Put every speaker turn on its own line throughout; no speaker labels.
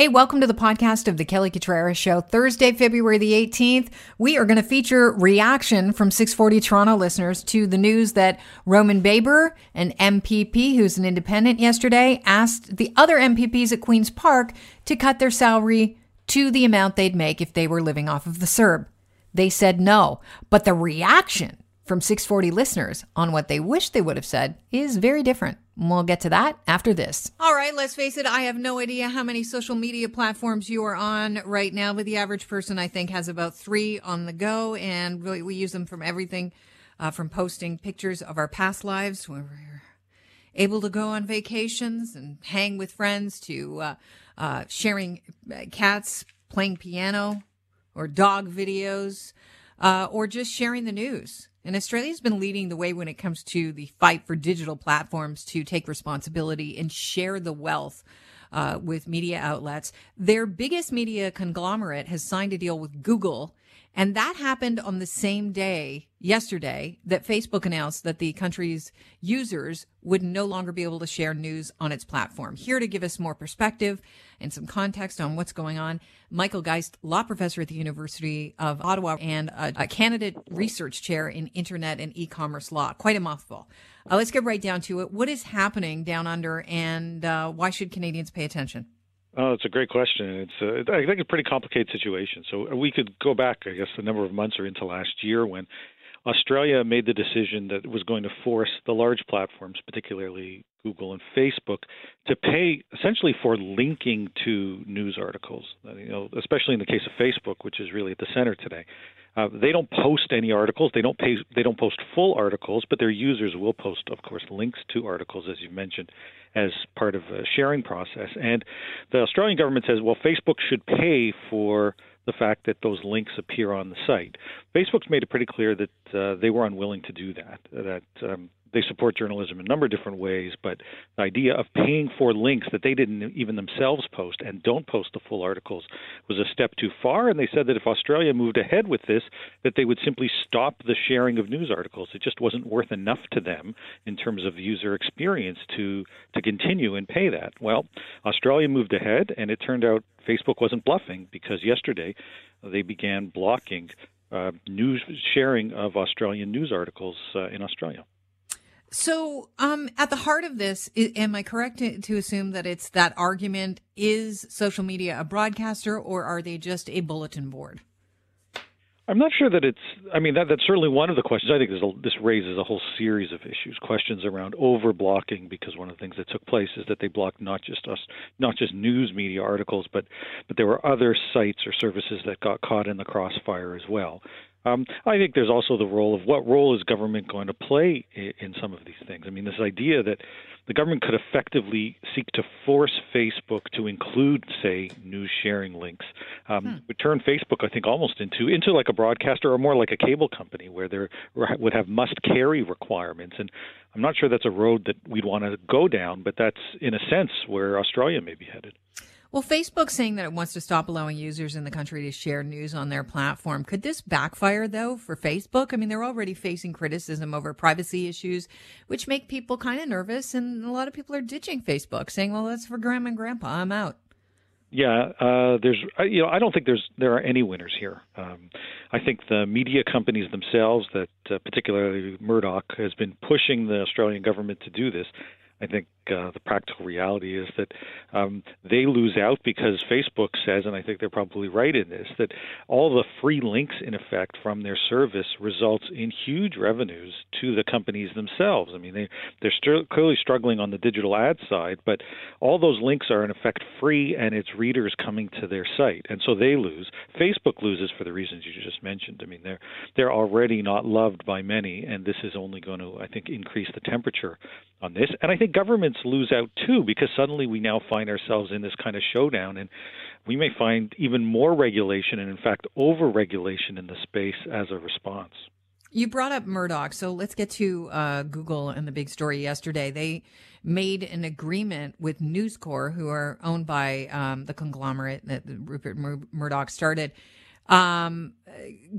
Hey, welcome to the podcast of the Kelly Cutrara Show. Thursday, February the 18th, we are going to feature reaction from 640 Toronto listeners to the news that Roman Baber, an MPP who's an independent yesterday, asked the other MPPs at Queen's Park to cut their salary to the amount they'd make if they were living off of the CERB. They said no, but the reaction from 640 listeners on what they wish they would have said is very different. We'll get to that after this. All right, let's face it. I have no idea how many social media platforms you are on right now, but the average person, I think, has about three on the go. And really, we use them from everything uh, from posting pictures of our past lives where we're able to go on vacations and hang with friends to uh, uh, sharing uh, cats playing piano or dog videos uh, or just sharing the news. And Australia's been leading the way when it comes to the fight for digital platforms to take responsibility and share the wealth uh, with media outlets. Their biggest media conglomerate has signed a deal with Google and that happened on the same day yesterday that Facebook announced that the country's users would no longer be able to share news on its platform. Here to give us more perspective and some context on what's going on, Michael Geist, law professor at the University of Ottawa and a, a Canada research chair in internet and e-commerce law. Quite a mouthful. Uh, let's get right down to it. What is happening down under and uh, why should Canadians pay attention?
Oh, it's a great question. It's uh, I think it's a pretty complicated situation. So we could go back, I guess, a number of months or into last year when Australia made the decision that it was going to force the large platforms, particularly Google and Facebook, to pay essentially for linking to news articles. You know, especially in the case of Facebook, which is really at the center today. Uh, they don't post any articles. They don't pay. They don't post full articles, but their users will post, of course, links to articles, as you mentioned, as part of a sharing process. And the Australian government says, well, Facebook should pay for the fact that those links appear on the site. Facebook's made it pretty clear that uh, they were unwilling to do that. That um, they support journalism in a number of different ways, but the idea of paying for links that they didn't even themselves post and don't post the full articles was a step too far. And they said that if Australia moved ahead with this, that they would simply stop the sharing of news articles. It just wasn't worth enough to them in terms of user experience to to continue and pay that. Well, Australia moved ahead, and it turned out Facebook wasn't bluffing because yesterday they began blocking uh, news sharing of Australian news articles uh, in Australia.
So, um, at the heart of this, am I correct to, assume that it's that argument is social media a broadcaster or are they just a bulletin board?
I'm not sure that it's. I mean, that that's certainly one of the questions. I think this raises a whole series of issues, questions around over blocking, because one of the things that took place is that they blocked not just us, not just news media articles, but but there were other sites or services that got caught in the crossfire as well. Um, I think there's also the role of what role is government going to play in, in some of these things. I mean, this idea that the government could effectively seek to force Facebook to include, say, news sharing links, um, hmm. would turn Facebook, I think, almost into into like a broadcaster or more like a cable company, where there would have must carry requirements. And I'm not sure that's a road that we'd want to go down, but that's in a sense where Australia may be headed.
Well, Facebook's saying that it wants to stop allowing users in the country to share news on their platform. Could this backfire, though, for Facebook? I mean, they're already facing criticism over privacy issues, which make people kind of nervous. And a lot of people are ditching Facebook, saying, well, that's for grandma and grandpa. I'm out.
Yeah, uh, there's, you know, I don't think there's there are any winners here. Um, I think the media companies themselves, that uh, particularly Murdoch, has been pushing the Australian government to do this. I think uh, the practical reality is that um, they lose out because Facebook says, and I think they're probably right in this, that all the free links, in effect, from their service results in huge revenues to the companies themselves. I mean, they they're st- clearly struggling on the digital ad side, but all those links are in effect free, and it's readers coming to their site, and so they lose. Facebook loses for the reasons you just mentioned. I mean, they're they're already not loved by many, and this is only going to, I think, increase the temperature on this. And I think governments lose out too because suddenly we now find ourselves in this kind of showdown and we may find even more regulation and in fact over regulation in the space as a response.
You brought up Murdoch, so let's get to uh, Google and the big story yesterday. They made an agreement with News Corp, who are owned by um, the conglomerate that Rupert Mur- Murdoch started. Um,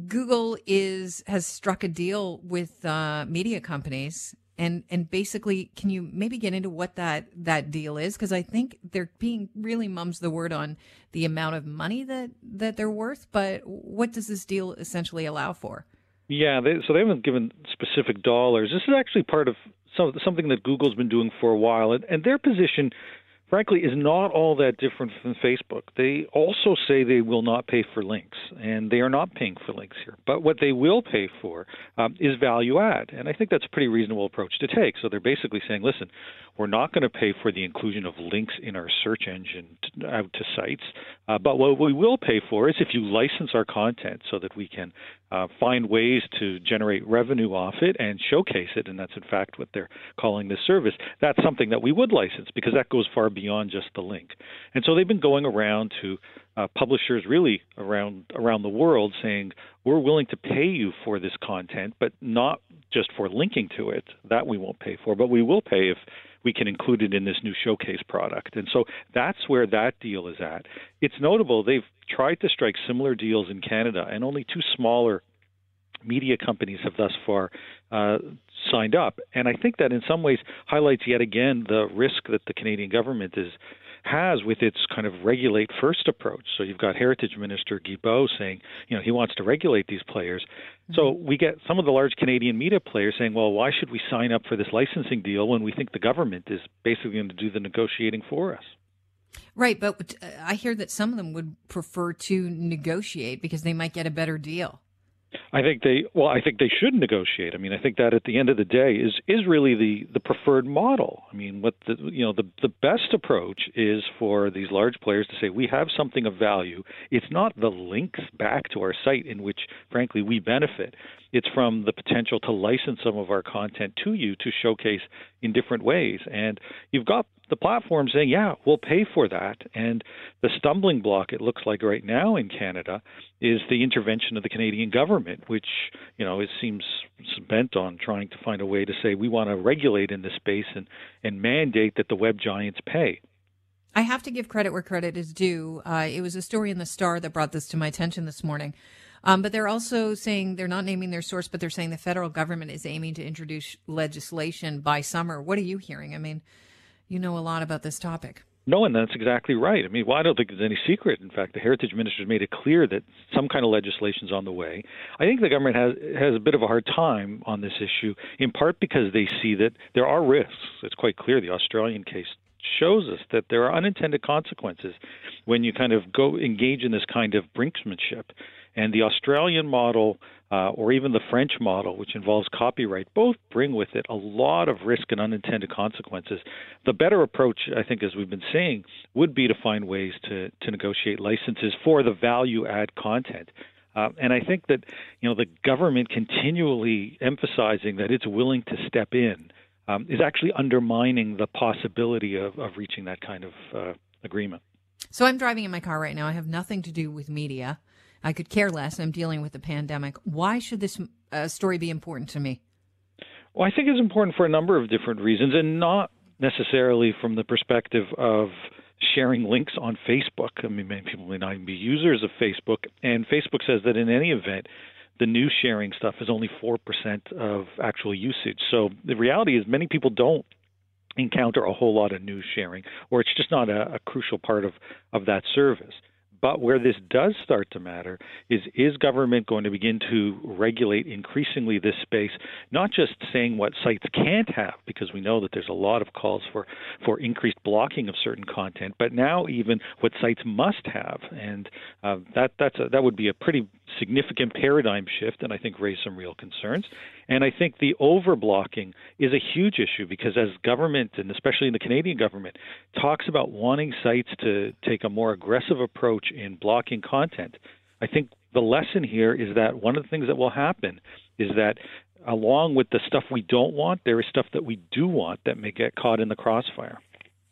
Google is has struck a deal with uh, media companies And and basically, can you maybe get into what that that deal is? Because I think they're being really mums the word on the amount of money that that they're worth. But what does this deal essentially allow for?
Yeah, they, so they haven't given specific dollars. This is actually part of some, something that Google's been doing for a while, and, and their position frankly, is not all that different from Facebook. They also say they will not pay for links, and they are not paying for links here. But what they will pay for um, is value add, and I think that's a pretty reasonable approach to take. So they're basically saying, listen, we're not going to pay for the inclusion of links in our search engine out to sites, uh, but what we will pay for is if you license our content so that we can uh, find ways to generate revenue off it and showcase it, and that's in fact what they're calling this service. That's something that we would license because that goes far beyond just the link. And so they've been going around to uh, publishers really around around the world saying we're willing to pay you for this content, but not just for linking to it. That we won't pay for, but we will pay if we can include it in this new showcase product. And so that's where that deal is at. It's notable they've tried to strike similar deals in Canada, and only two smaller media companies have thus far uh, signed up. And I think that in some ways highlights yet again the risk that the Canadian government is has with its kind of regulate first approach. So you've got Heritage Minister Guilbeault saying, you know, he wants to regulate these players. Mm-hmm. So we get some of the large Canadian media players saying, well, why should we sign up for this licensing deal when we think the government is basically going to do the negotiating for us?
Right, but uh, I hear that some of them would prefer to negotiate because they might get a better deal.
I think they well, I think they should negotiate. I mean, I think that at the end of the day is is really the the preferred model. I mean, what the you know the the best approach is for these large players to say we have something of value. It's not the links back to our site in which frankly we benefit. It's from the potential to license some of our content to you to showcase in different ways. And you've got the platform saying, yeah, we'll pay for that. And the stumbling block, it looks like right now in Canada, is the intervention of the Canadian government, which, you know, it seems bent on trying to find a way to say we want to regulate in this space and, and mandate that the web giants pay.
I have to give credit where credit is due. Uh, it was a story in the Star that brought this to my attention this morning. Um, but they're also saying they're not naming their source, but they're saying the federal government is aiming to introduce legislation by summer. What are you hearing? I mean, you know a lot about this topic.
No, and that's exactly right. I mean, well, I don't think there's any secret. In fact, the heritage minister has made it clear that some kind of legislation is on the way. I think the government has has a bit of a hard time on this issue, in part because they see that there are risks. It's quite clear. The Australian case shows us that there are unintended consequences when you kind of go engage in this kind of brinksmanship. And the Australian model, uh, or even the French model, which involves copyright, both bring with it a lot of risk and unintended consequences. The better approach, I think, as we've been saying, would be to find ways to, to negotiate licenses for the value add content. Uh, and I think that you know the government continually emphasizing that it's willing to step in um, is actually undermining the possibility of, of reaching that kind of uh, agreement.
So I'm driving in my car right now. I have nothing to do with media. I could care less. I'm dealing with the pandemic. Why should this uh, story be important to me?
Well, I think it's important for a number of different reasons, and not necessarily from the perspective of sharing links on Facebook. I mean, many people may not even be users of Facebook, and Facebook says that in any event, the news sharing stuff is only 4% of actual usage. So the reality is, many people don't encounter a whole lot of news sharing, or it's just not a, a crucial part of, of that service. But where this does start to matter is is government going to begin to regulate increasingly this space, not just saying what sites can't have, because we know that there's a lot of calls for, for increased blocking of certain content, but now even what sites must have. And uh, that, that's a, that would be a pretty significant paradigm shift and I think raise some real concerns. And I think the overblocking is a huge issue because as government and especially in the Canadian government talks about wanting sites to take a more aggressive approach in blocking content, I think the lesson here is that one of the things that will happen is that along with the stuff we don't want, there is stuff that we do want that may get caught in the crossfire.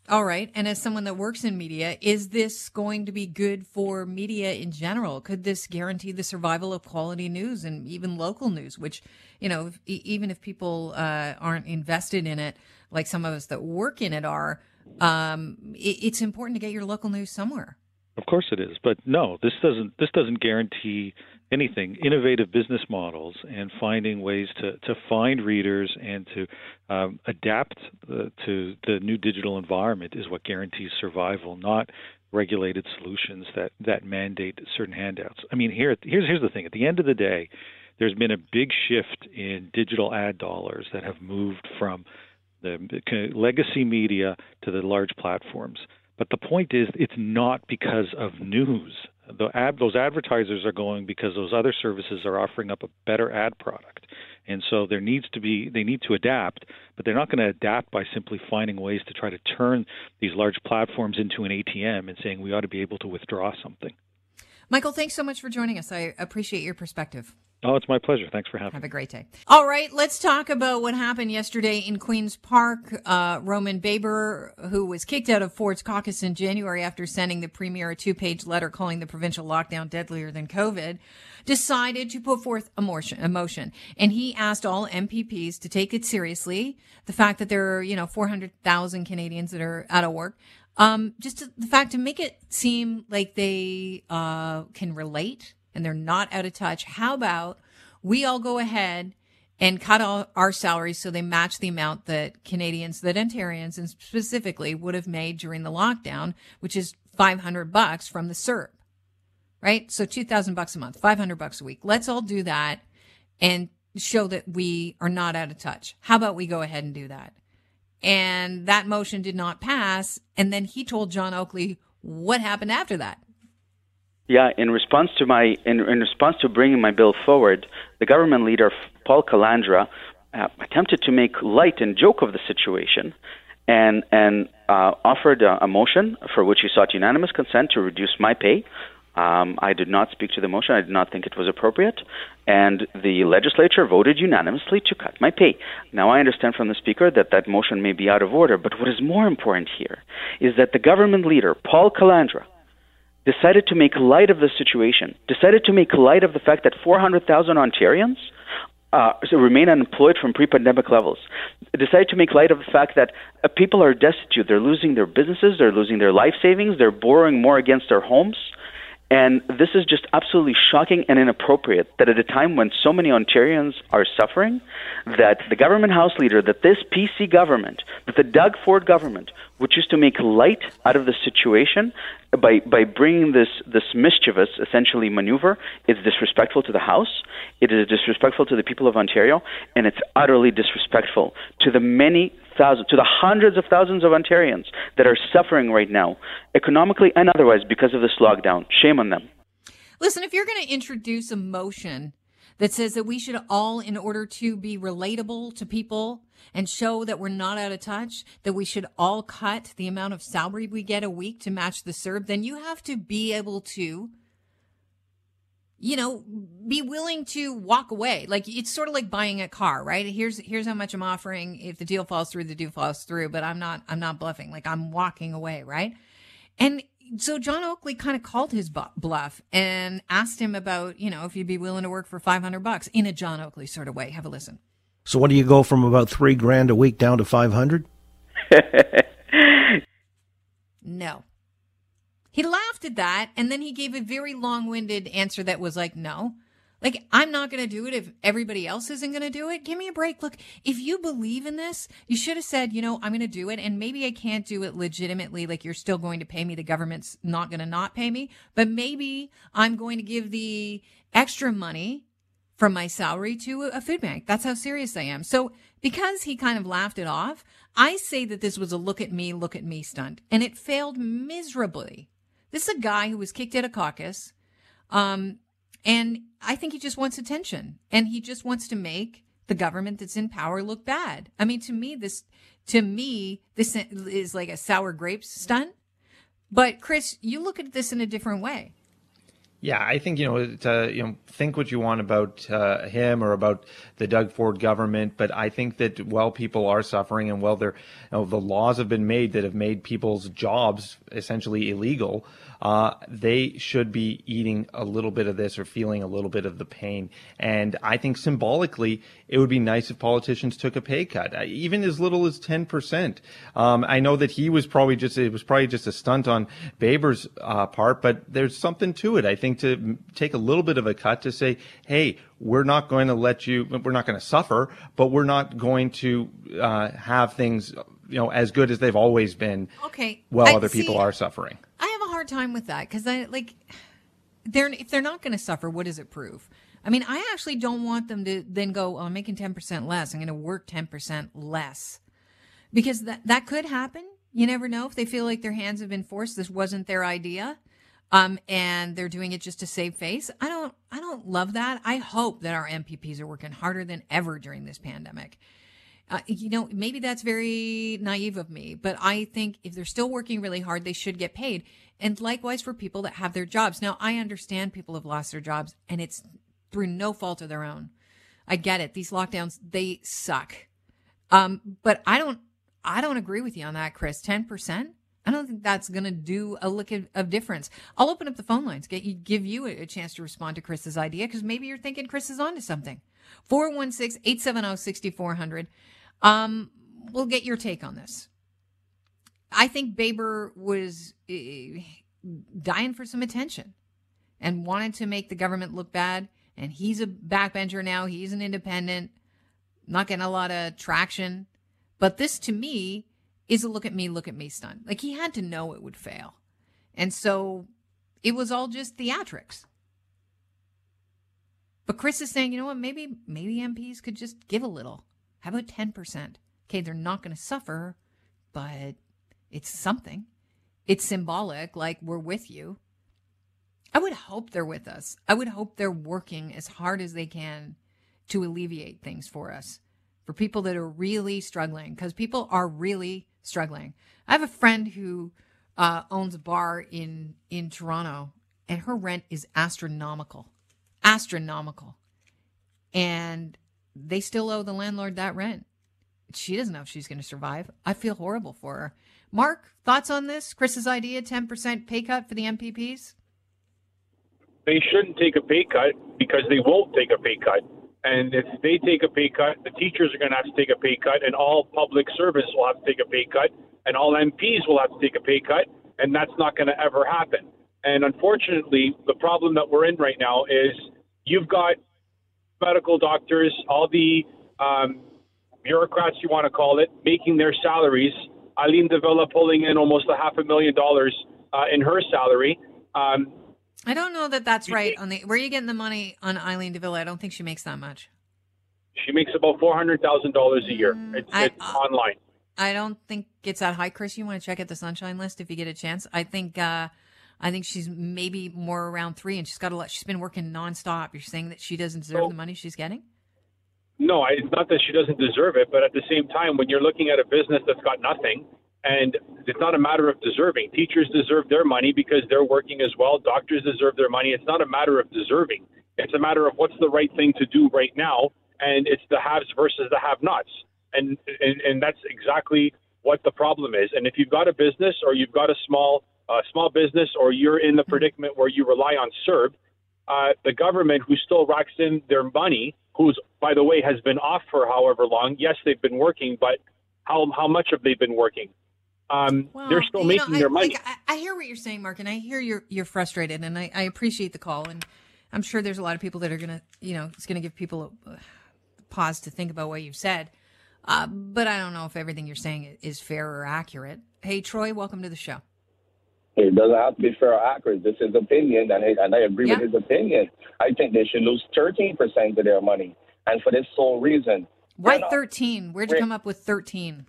All right. And as someone that works in media, is this going to be good for media in general? Could this guarantee the survival of quality news and even local news, which, you know, even if people uh, aren't invested in it, like some of us that work in it are, um, it, it's important to get your local news somewhere.
Of course it is, but no, this doesn't. This doesn't guarantee anything, innovative business models and finding ways to, to find readers and to um, adapt uh, to the new digital environment is what guarantees survival, not regulated solutions that, that mandate certain handouts. I mean, here here's here's the thing. At the end of the day, there's been a big shift in digital ad dollars that have moved from the legacy media to the large platforms. But the point is, it's not because of news. The ad, those advertisers are going because those other services are offering up a better ad product, and so there needs to be they need to adapt, but they're not going to adapt by simply finding ways to try to turn these large platforms into an ATM and saying we ought to be able to withdraw something.
Michael, thanks so much for joining us. I appreciate your perspective.
Oh, it's my pleasure. Thanks for having
Have
me.
Have a great day. All right, let's talk about what happened yesterday in Queen's Park. Uh, Roman Baber, who was kicked out of Ford's caucus in January after sending the premier a two page letter calling the provincial lockdown deadlier than COVID, decided to put forth a motion, a motion. And he asked all MPPs to take it seriously. The fact that there are, you know, 400,000 Canadians that are out of work. Um, just to, the fact to make it seem like they uh, can relate and they're not out of touch. How about we all go ahead and cut all our salaries so they match the amount that Canadians, that Ontarians and specifically would have made during the lockdown, which is 500 bucks from the CERB, right? So 2000 bucks a month, 500 bucks a week. Let's all do that and show that we are not out of touch. How about we go ahead and do that? And that motion did not pass. And then he told John Oakley what happened after that.
Yeah, in response to my in, in response to bringing my bill forward, the government leader Paul Calandra uh, attempted to make light and joke of the situation, and and uh, offered a, a, motion for which he sought unanimous consent to reduce my pay. Um, I did not speak to the motion. I did not think it was appropriate, and the legislature voted unanimously to cut my pay. Now I understand from the speaker that that motion may be out of order, but what is more important here is that the government leader Paul Calandra decided to make light of the situation, decided to make light of the fact that 400,000 Ontarians uh, remain unemployed from pre-pandemic levels. Decided to make light of the fact that uh, people are destitute. They're losing their businesses. They're losing their life savings. They're borrowing more against their homes. And this is just absolutely shocking and inappropriate that at a time when so many Ontarians are suffering, that the government house leader, that this PC government, that the Doug Ford government would choose to make light out of the situation by, by bringing this, this mischievous, essentially, maneuver. It's disrespectful to the House, it is disrespectful to the people of Ontario, and it's utterly disrespectful to the many thousands, to the hundreds of thousands of Ontarians that are suffering right now, economically and otherwise, because of this lockdown. Shame on them.
Listen, if you're going to introduce a motion that says that we should all, in order to be relatable to people and show that we're not out of touch, that we should all cut the amount of salary we get a week to match the CERB, then you have to be able to you know, be willing to walk away. Like it's sort of like buying a car, right? Here's here's how much I'm offering. If the deal falls through, the deal falls through. But I'm not I'm not bluffing. Like I'm walking away, right? And so John Oakley kind of called his bluff and asked him about, you know, if you'd be willing to work for 500 bucks in a John Oakley sort of way. Have a listen.
So what do you go from about three grand a week down to 500?
no. He laughed at that and then he gave a very long winded answer that was like, no. Like, I'm not going to do it if everybody else isn't going to do it. Give me a break. Look, if you believe in this, you should have said, you know, I'm going to do it. And maybe I can't do it legitimately. Like, you're still going to pay me. The government's not going to not pay me. But maybe I'm going to give the extra money from my salary to a food bank. That's how serious I am. So, because he kind of laughed it off, I say that this was a look at me, look at me stunt. And it failed miserably. This is a guy who was kicked out of caucus. Um, and I think he just wants attention and he just wants to make the government that's in power look bad. I mean, to me, this, to me, this is like a sour grapes stunt. But Chris, you look at this in a different way.
Yeah, I think you know to you know think what you want about uh, him or about the Doug Ford government, but I think that while people are suffering and while there, you know, the laws have been made that have made people's jobs essentially illegal, uh, they should be eating a little bit of this or feeling a little bit of the pain. And I think symbolically, it would be nice if politicians took a pay cut, uh, even as little as 10%. Um, I know that he was probably just, it was probably just a stunt on Baber's uh, part, but there's something to it. I think to take a little bit of a cut to say, hey, we're not going to let you, we're not going to suffer, but we're not going to uh, have things, you know, as good as they've always been.
Okay.
While
I-
other
see,
people are suffering.
Hard time with that because I like they're if they're not going to suffer, what does it prove? I mean, I actually don't want them to then go, oh, I'm making ten percent less. I'm going to work ten percent less because that that could happen. You never know if they feel like their hands have been forced. This wasn't their idea, um, and they're doing it just to save face. I don't, I don't love that. I hope that our MPPs are working harder than ever during this pandemic. Uh, you know, maybe that's very naive of me, but I think if they're still working really hard, they should get paid. And likewise for people that have their jobs. Now, I understand people have lost their jobs and it's through no fault of their own. I get it. These lockdowns, they suck. Um, but I don't, I don't agree with you on that, Chris. 10%? I don't think that's going to do a lick of, of difference. I'll open up the phone lines, get you, give you a, a chance to respond to Chris's idea because maybe you're thinking Chris is onto something. 416 870 6400. Um, we'll get your take on this. I think Baber was uh, dying for some attention and wanted to make the government look bad. And he's a backbencher now. He's an independent, not getting a lot of traction. But this to me is a look at me, look at me stunt. Like he had to know it would fail. And so it was all just theatrics. But Chris is saying, you know what, maybe maybe MPs could just give a little. How about 10%? Okay, they're not going to suffer, but it's something. It's symbolic, like we're with you. I would hope they're with us. I would hope they're working as hard as they can to alleviate things for us, for people that are really struggling, because people are really struggling. I have a friend who uh, owns a bar in in Toronto, and her rent is astronomical, astronomical, and they still owe the landlord that rent. She doesn't know if she's going to survive. I feel horrible for her. Mark, thoughts on this? Chris's idea, 10% pay cut for the MPPs?
They shouldn't take a pay cut because they won't take a pay cut. And if they take a pay cut, the teachers are going to have to take a pay cut, and all public service will have to take a pay cut, and all MPs will have to take a pay cut, and that's not going to ever happen. And unfortunately, the problem that we're in right now is you've got medical doctors, all the um, bureaucrats, you want to call it, making their salaries. Eileen de Villa pulling in almost a half a million dollars uh, in her salary. Um,
I don't know that that's right. On the where are you getting the money on Eileen de Villa? I don't think she makes that much.
she makes about four hundred thousand dollars a year. It's,
I-
it's online.
I don't think it's that high, Chris. You want to check out the Sunshine List if you get a chance. I think uh, I think she's maybe more around three, and she's got a lot. She's been working nonstop. You're saying that she doesn't deserve the money she's getting?
No, I- it's not that she doesn't deserve it, but at the same time, when you're looking at a business that's got nothing, and it's not a matter of deserving. Teachers deserve their money because they're working as well. Doctors deserve their money. It's not a matter of deserving. It's a matter of what's the right thing to do right now, and it's the haves versus the have-nots, and and, and that's exactly what the problem is. And if you've got a business or you've got a small uh, small business or you're in the predicament where you rely on CERB, uh, the government who still racks in their money, who's by the way has been off for however long. Yes, they've been working, but how how much have they been working? Um, they're still
you know,
making
I,
their money.
Like, I, I hear what you're saying, Mark, and I hear you're you're frustrated, and I, I appreciate the call, and I'm sure there's a lot of people that are gonna, you know, it's gonna give people a, a pause to think about what you've said. Uh, but I don't know if everything you're saying is fair or accurate. Hey, Troy, welcome to the show.
It doesn't have to be fair or accurate. This is opinion, and I, and I agree
Yeah.
with his opinion. I think they should lose 13% of their money, and for this sole reason.
Why 13? Uh, Where'd you come up with 13?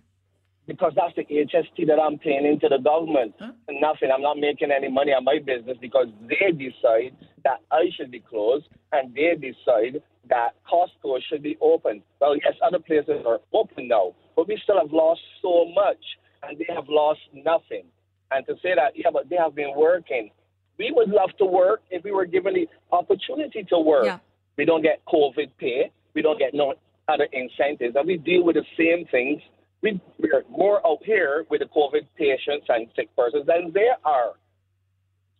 Because that's the HST that I'm paying into the government.
Huh?
Nothing. I'm not making any money on my business because they decide that I should be closed, and they decide that Costco should be open. Well, yes, other places are open now, but we still have lost so much, and they have lost nothing and to say that, yeah, but they have been working. We would love to work if we were given the opportunity to work.
Yeah.
We don't get COVID pay. We don't get no other incentives. And we deal with the same things. We, we're more out here with the COVID patients and sick persons than they are.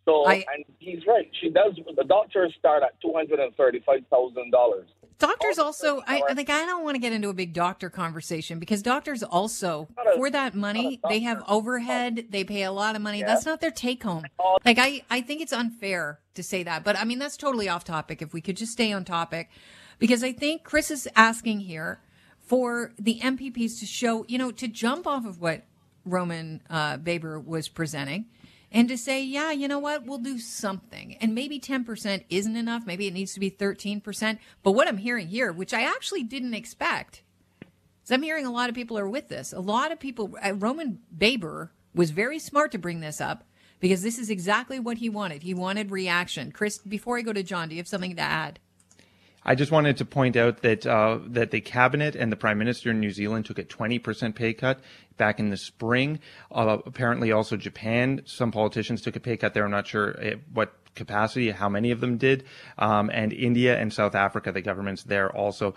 So,
I...
and he's right. She does, the doctors start at $235,000.
Doctors also, I, I think I don't want to get into a big doctor conversation because doctors also,
a-
for that money, they have overhead, they pay a lot of money.
Yeah.
That's not their take home. Like, I, I think it's unfair to say that, but I mean, that's totally off topic. If we could just stay on topic, because I think Chris is asking here for the MPPs to show, you know, to jump off of what Roman uh, Baber was presenting and to say, yeah, you know what, we'll do something. And maybe 10% isn't enough. Maybe it needs to be 13%. But what I'm hearing here, which I actually didn't expect, is I'm hearing a lot of people are with this. A lot of people, uh, Roman Baber was very smart to bring this up because this is exactly what he wanted. He wanted reaction. Chris, before I go to John, do you have something to add?
I just wanted to point out that uh, that the cabinet and the prime minister in New Zealand took a 20% pay cut back in the spring. Uh, apparently, also Japan, some politicians took a pay cut there. I'm not sure eh, what capacity, how many of them did. Um, and India and South Africa, the governments there also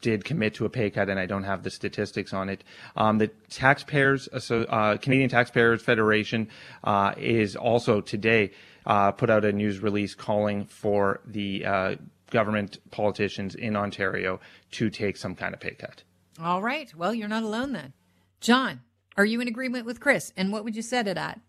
did commit to a pay cut, and I don't have the statistics on it. Um, the taxpayers, so, uh, Canadian Taxpayers Federation, uh, is also today uh, put out a news release calling for the uh, government politicians in Ontario to take some kind of pay cut.
All right. Well, you're not alone then. John, are you in agreement with Chris? And what would you set it at?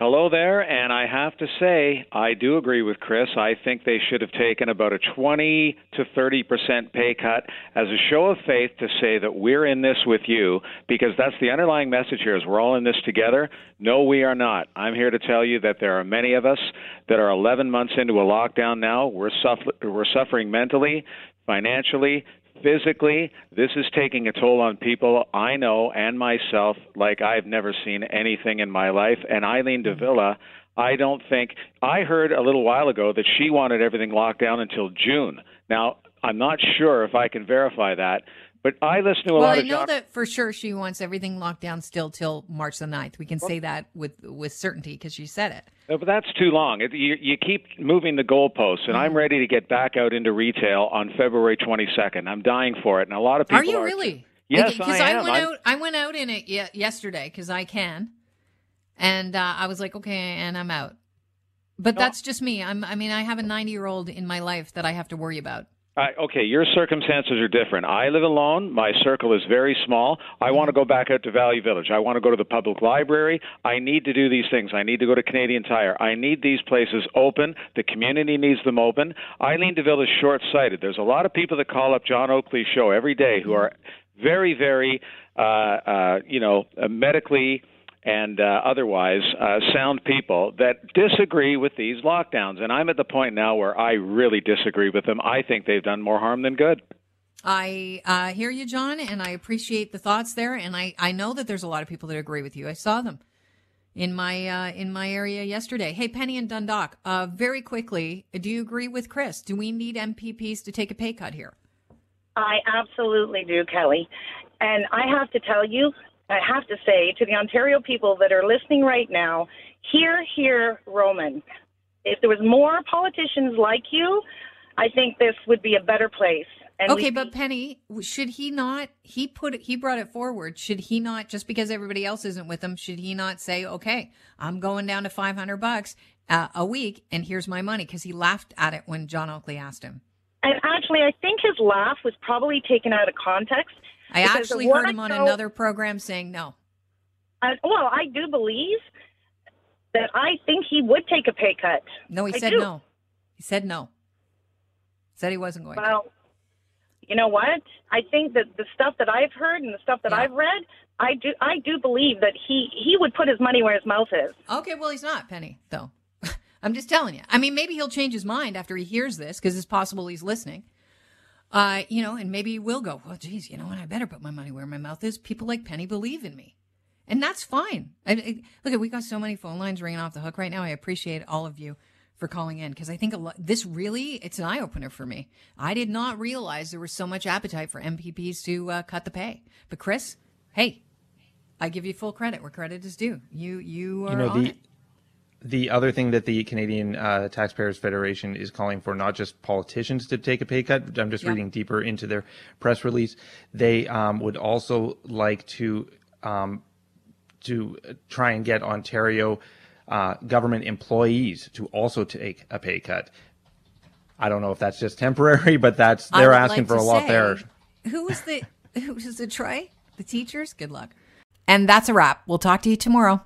Hello there, and I have to say, I do agree with Chris. I think they should have taken about a 20 to 30 percent pay cut as a show of faith to say that we're in this with you, because that's the underlying message here: is we're all in this together. No, we are not. I'm here to tell you that there are many of us that are 11 months into a lockdown now. We're suffer- we're suffering mentally, financially, physically, this is taking a toll on people I know and myself like I've never seen anything in my life. And Eileen hmm. de Villa, I don't think I heard a little while ago that she wanted everything locked down until June. Now, I'm not sure if I can verify that, but I listen to a
well,
lot
I
of
Well,
I know
that for sure she wants everything locked down still till March the 9th. We can say that with with certainty because she said it.
No, but that's too long. You, you keep moving the goalposts, and
Mm-hmm.
I'm ready to get back out into retail on February 22nd. I'm dying for it, and a lot of people
Are you
are
really?
Yes,
Because
I
I, went
I'm-
out. I went out in it yesterday because I can, and uh, I was like, okay, and I'm out. But that's just me. I'm. I mean, I have a 90 year old in my life that I have to worry about.
Uh, okay, your circumstances are different. I live alone. My circle is very small. I want to go back out to Valley Village. I want to go to the public library. I need to do these things. I need to go to Canadian Tire. I need these places open. The community needs them open. Eileen de Villa is short sighted. There's a lot of people that call up John Oakley's show every day who are very, very, uh, uh, you know, uh, medically and uh, otherwise uh, sound people that disagree with these lockdowns. And I'm at the point now where I really disagree with them. I think they've done more harm than good.
I uh, hear you, John, and I appreciate the thoughts there. And I, I know that there's a lot of people that agree with you. I saw them in my uh, in my area yesterday. Hey, Penny and Dundalk, uh, very quickly, do you agree with Chris? Do we need MPPs to take a pay cut here?
I absolutely do, Kelly. And I have to tell you, I have to say to the Ontario people that are listening right now, hear, hear, Roman. If there was more politicians like you, I think this would be a better place. And
okay, but Penny, should he not? He put it. He brought it forward. Should he not? Just because everybody else isn't with him, should he not say, "Okay, I'm going down to 500 bucks uh, a week, and here's my money"? Because he laughed at it when John Oakley asked him.
And actually, I think his laugh was probably taken out of context.
I
because
actually heard him on another program saying no.
Uh, well, I do believe that I think he would take a pay cut.
No, he
I
said
do.
no. He said no. Said he wasn't going. to.
Well, you know what? I think that the stuff that I've heard and the stuff that
Yeah.
I've read, I do I do believe that he he would put his money where his mouth is.
Okay, well, he's not, Penny, though. I'm just telling you. I mean, maybe he'll change his mind after he hears this because it's possible he's listening. Uh, you know, and maybe he will go, well, geez, you know what? I better put my money where my mouth is. People like Penny believe in me. And that's fine. I, I, look, we got so many phone lines ringing off the hook right now. I appreciate all of you for calling in because I think a lot, this really, it's an eye opener for me. I did not realize there was so much appetite for MPPs to uh, cut the pay. But Chris, hey, I give you full credit where credit is due. You, you are
You know
on
the
it.
The other thing that the Canadian uh, Taxpayers Federation is calling for, not just politicians to take a pay cut. I'm just
Yeah.
reading deeper into their press release. They um, would also like to um, to try and get Ontario uh, government employees to also take a pay cut. I don't know if that's just temporary, but that's they're asking
like
for a lot there.
Who was the who was the Trey? The teachers? Good luck. And that's a wrap. We'll talk to you tomorrow.